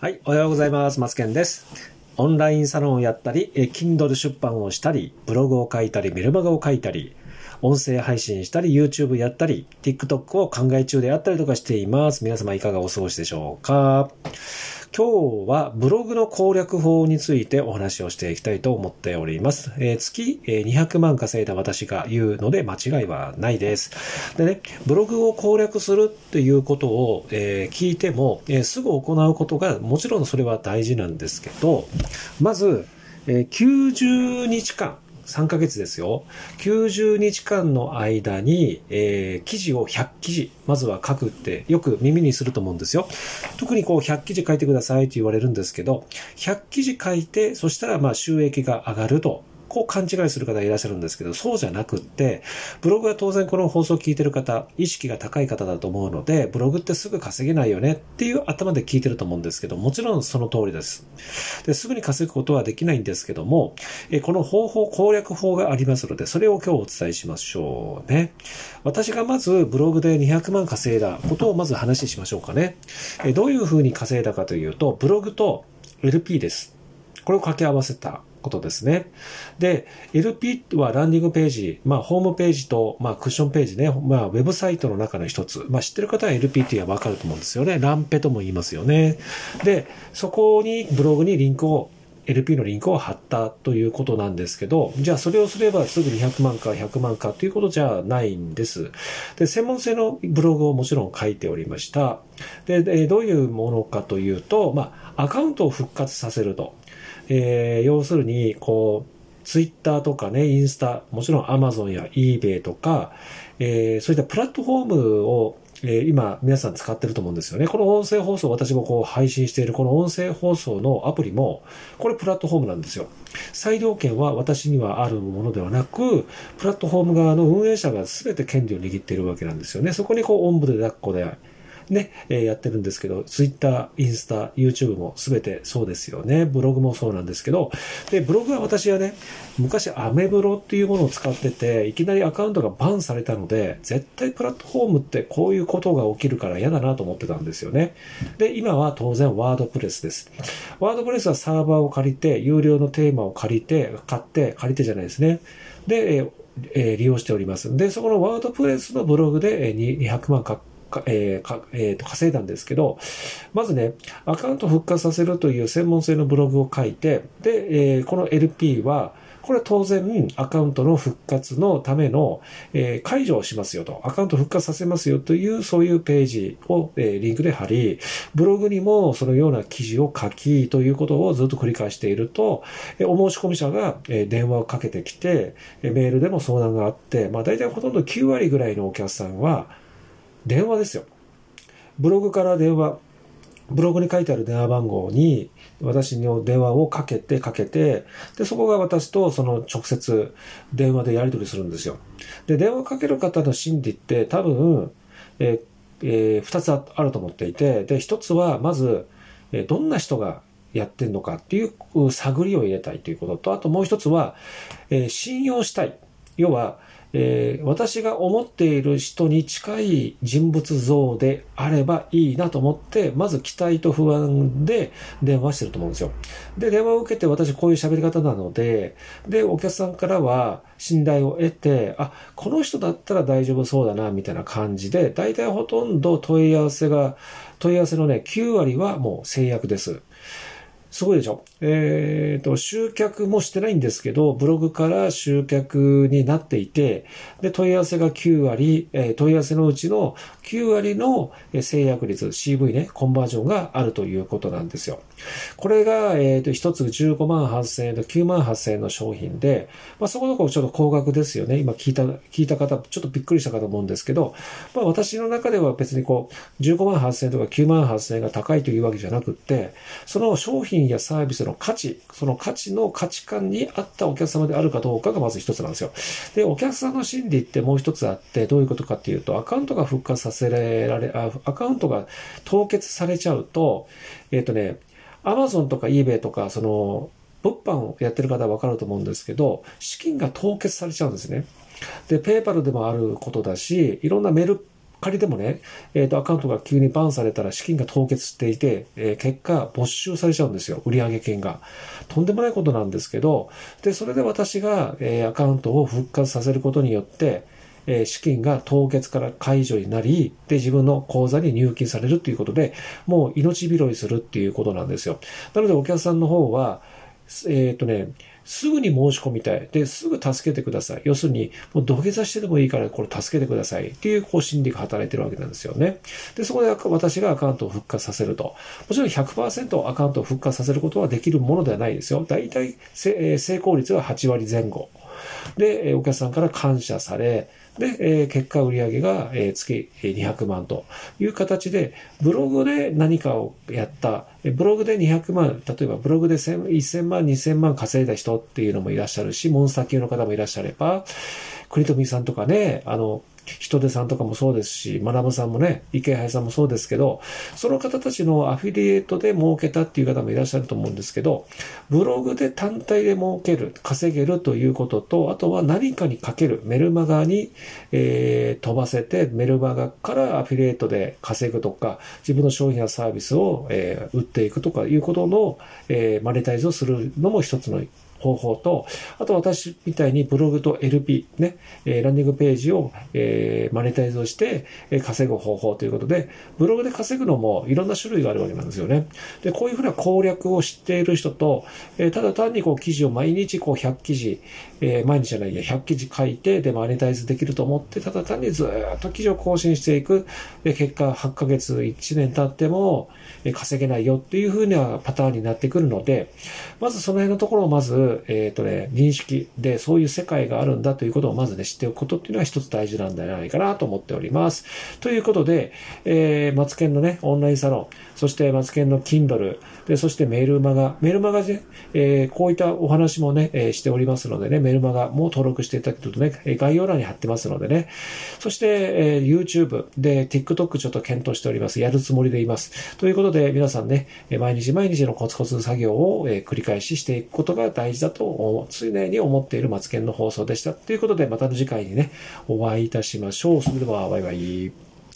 はい、おはようございます。マツケンです。オンラインサロンをやったり、え Kindle 出版をしたり、ブログを書いたり、メルマガを書いたり、音声配信したり、YouTube やったり、TikTok を考え中であったりとかしています。皆様いかがお過ごしでしょうか？今日はブログの攻略法についてお話をしていきたいと思っております。えー月200万稼いだ私が言うので間違いはないです。でね、ブログを攻略するっていうことを、えー聞いても、えーすぐ行うことがもちろんそれは大事なんですけど、まず、え90日間、3ヶ月ですよ。90日間の間に、えー記事を100記事、まずは書くってよく耳にすると思うんですよ。特にこう100記事書いてくださいって言われるんですけど、100記事書いて、そしたらまあ収益が上がると。こう勘違いする方いらっしゃるんですけど、そうじゃなくって、ブログは当然この放送を聞いてる方、意識が高い方だと思うので、ブログってすぐ稼げないよねっていう頭で聞いてると思うんですけど、もちろんその通りです。ですぐに稼ぐことはできないんですけども、えこの方法、攻略法がありますので、それを今日お伝えしましょうね。私がまずブログで200万稼いだことをまず話しましょうかね。えどういうふうに稼いだかというと、ブログと LP です。これを掛け合わせたことですね。で、LP はランディングページ、まあ、ホームページと、まあ、クッションページね、まあ、ウェブサイトの中の一つ。まあ、知ってる方は LP っていうのはわかると思うんですよね。ランペとも言いますよね。で、そこに、ブログにリンクを LP のリンクを貼ったということなんですけど、じゃあそれをすればすぐに100万か100万かということじゃないんです。で、専門性のブログをもちろん書いておりました。で、でどういうものかというと、まあ、アカウントを復活させると。えー要するに、こう、ツイッターとかね、インスタ、もちろん Amazon や eBay とか、えーそういったプラットフォームを、えー今皆さん使ってると思うんですよね。この音声放送、私もこう配信しているこの音声放送のアプリも、これプラットフォームなんですよ。裁量権は私にはあるものではなく、プラットフォーム側の運営者が全て権利を握っているわけなんですよね。そこにこう、おんぶで抱っこで、ね、えやってるんですけど、ツイッター、インスタ、YouTube も全てそうですよね。ブログもそうなんですけど、で、ブログは私はね、昔アメブロっていうものを使ってて、いきなりアカウントがバンされたので、絶対プラットフォームってこういうことが起きるから嫌だなと思ってたんですよね。で、今は当然ワードプレスです。ワードプレスはサーバーを借りて、有料のテーマを借りて、買って、借りてじゃないですね。で、えー利用しております。で、そこのワードプレスのブログで200万えーかえーと稼いだんですけど、まずね、アカウント復活させるという専門性のブログを書いて、で、えーこの LP は、これは当然アカウントの復活のための、えー解除をしますよと、アカウント復活させますよというそういうページを、えーリンクで貼り、ブログにもそのような記事を書きということをずっと繰り返していると、えーお申し込み者が、えー電話をかけてきて、メールでも相談があって、まあ大体ほとんど9割ぐらいのお客さんは電話ですよ。ブログから電話、ブログに書いてある電話番号に私の電話をかけてかけて、で、そこが私とその直接電話でやり取りするんですよ。で、電話かける方の心理って多分、ええ二つあると思っていて、で、一つはまず、えどんな人がやってんのかっていう探りを入れたいということと、あともう一つは、えー信用したい。要は、えー私が思っている人に近い人物像であればいいなと思って、まず期待と不安で電話してると思うんですよ。で、電話を受けて私こういう喋り方なので、で、お客さんからは信頼を得て、あ、この人だったら大丈夫そうだな、みたいな感じで、大体ほとんど問い合わせが、問い合わせのね、9割はもう制約です。すごいでしょ？えっ、と、集客もしてないんですけど、ブログから集客になっていて、で、問い合わせが9割、えー問い合わせのうちの9割の制約率、CV ね、コンバージョンがあるということなんですよ。これが、えっ、と、一つ15万8000円と9万8000円の商品で、まあ、そこそこちょっと高額ですよね。今聞いた、聞いた方、ちょっとびっくりしたかと思うんですけど、まあ、私の中では別にこう、15万8000円とか9万8000円が高いというわけじゃなくって、その商品品やサービスの価値、その価値の価値観に合ったお客様であるかどうかがまず一つなんですよ。で、お客さんの心理ってもう一つあって、どういうことかっていうと、アカウントが復活させられ、あアカウントが凍結されちゃうと、えっ、ーとね、アマゾンとか eBay とか、その、物販をやってる方はわかると思うんですけど、資金が凍結されちゃうんですね。で、ペーパルでもあることだし、いろんなメル仮でもね、えっ、と、アカウントが急にバンされたら資金が凍結していて、え結果、没収されちゃうんですよ。売上金が。とんでもないことなんですけど、で、それで私が、えアカウントを復活させることによって、え資金が凍結から解除になり、で、自分の口座に入金されるということで、もう命拾いするっていうことなんですよ。なのでお客さんの方は、えっ、とね、すぐに申し込みたい。で、すぐ助けてください。要するに、もう土下座してでもいいからこれ助けてください。っていうこう心理が働いてるわけなんですよね。で、そこで私がアカウントを復活させると。もちろん100%アカウントを復活させることはできるものではないですよ。大体成功率は8割前後。で、お客さんから感謝され、で、結果売上が、月200万という形で、ブログで何かをやった、ブログで200万、例えばブログで1000万、2000万稼いだ人っていうのもいらっしゃるし、モンスター級の方もいらっしゃれば、クリトミさんとかね、あの、人手さんとかもそうですし、学さんもね、池原さんもそうですけど、その方たちのアフィリエイトで儲けたっていう方もいらっしゃると思うんですけど、ブログで単体で儲ける、稼げるということと、あとは何かにかける、メルマガに、えー、飛ばせて、メルマガからアフィリエイトで稼ぐとか、自分の商品やサービスを、えー、売っていくとかいうことの、えー、マネタイズをするのも一つの方法と、あと私みたいにブログと LP ね、えー、ランディングページを、えー、マネタイズをして、えー、稼ぐ方法ということで、ブログで稼ぐのもいろんな種類があるわけなんですよね。で、こういうふうな攻略を知っている人と、えー、ただ単にこう記事を毎日こう100記事、えー、毎日じゃないや、100記事書いて、で、マネタイズできると思って、ただ単にずっと記事を更新していく、で、結果8ヶ月、1年経っても、え稼げないよっていうふうなパターンになってくるので、まずその辺のところをまず、えっ、ー、とね、認識で、そういう世界があるんだということをまずね、知っておくことっていうのは一つ大事なんじゃないかなと思っております。ということで、えー、マツケンのね、オンラインサロン、そしてマツケンの Kindle、で、そしてメールマガ、メールマガで、えー、こういったお話もね、えー、しておりますのでね、メールマガも登録していただけるとね、概要欄に貼ってますのでね、そして、えー、YouTube で TikTok ちょっと検討しております。やるつもりでいます。ということで、皆さんね、毎日毎日のコツコツ作業を、え、繰り返ししていくことが大事だと常に思っているマツケンの放送でした。ということで、また次回にね、お会いいたしましょう。それでは、バイバイ。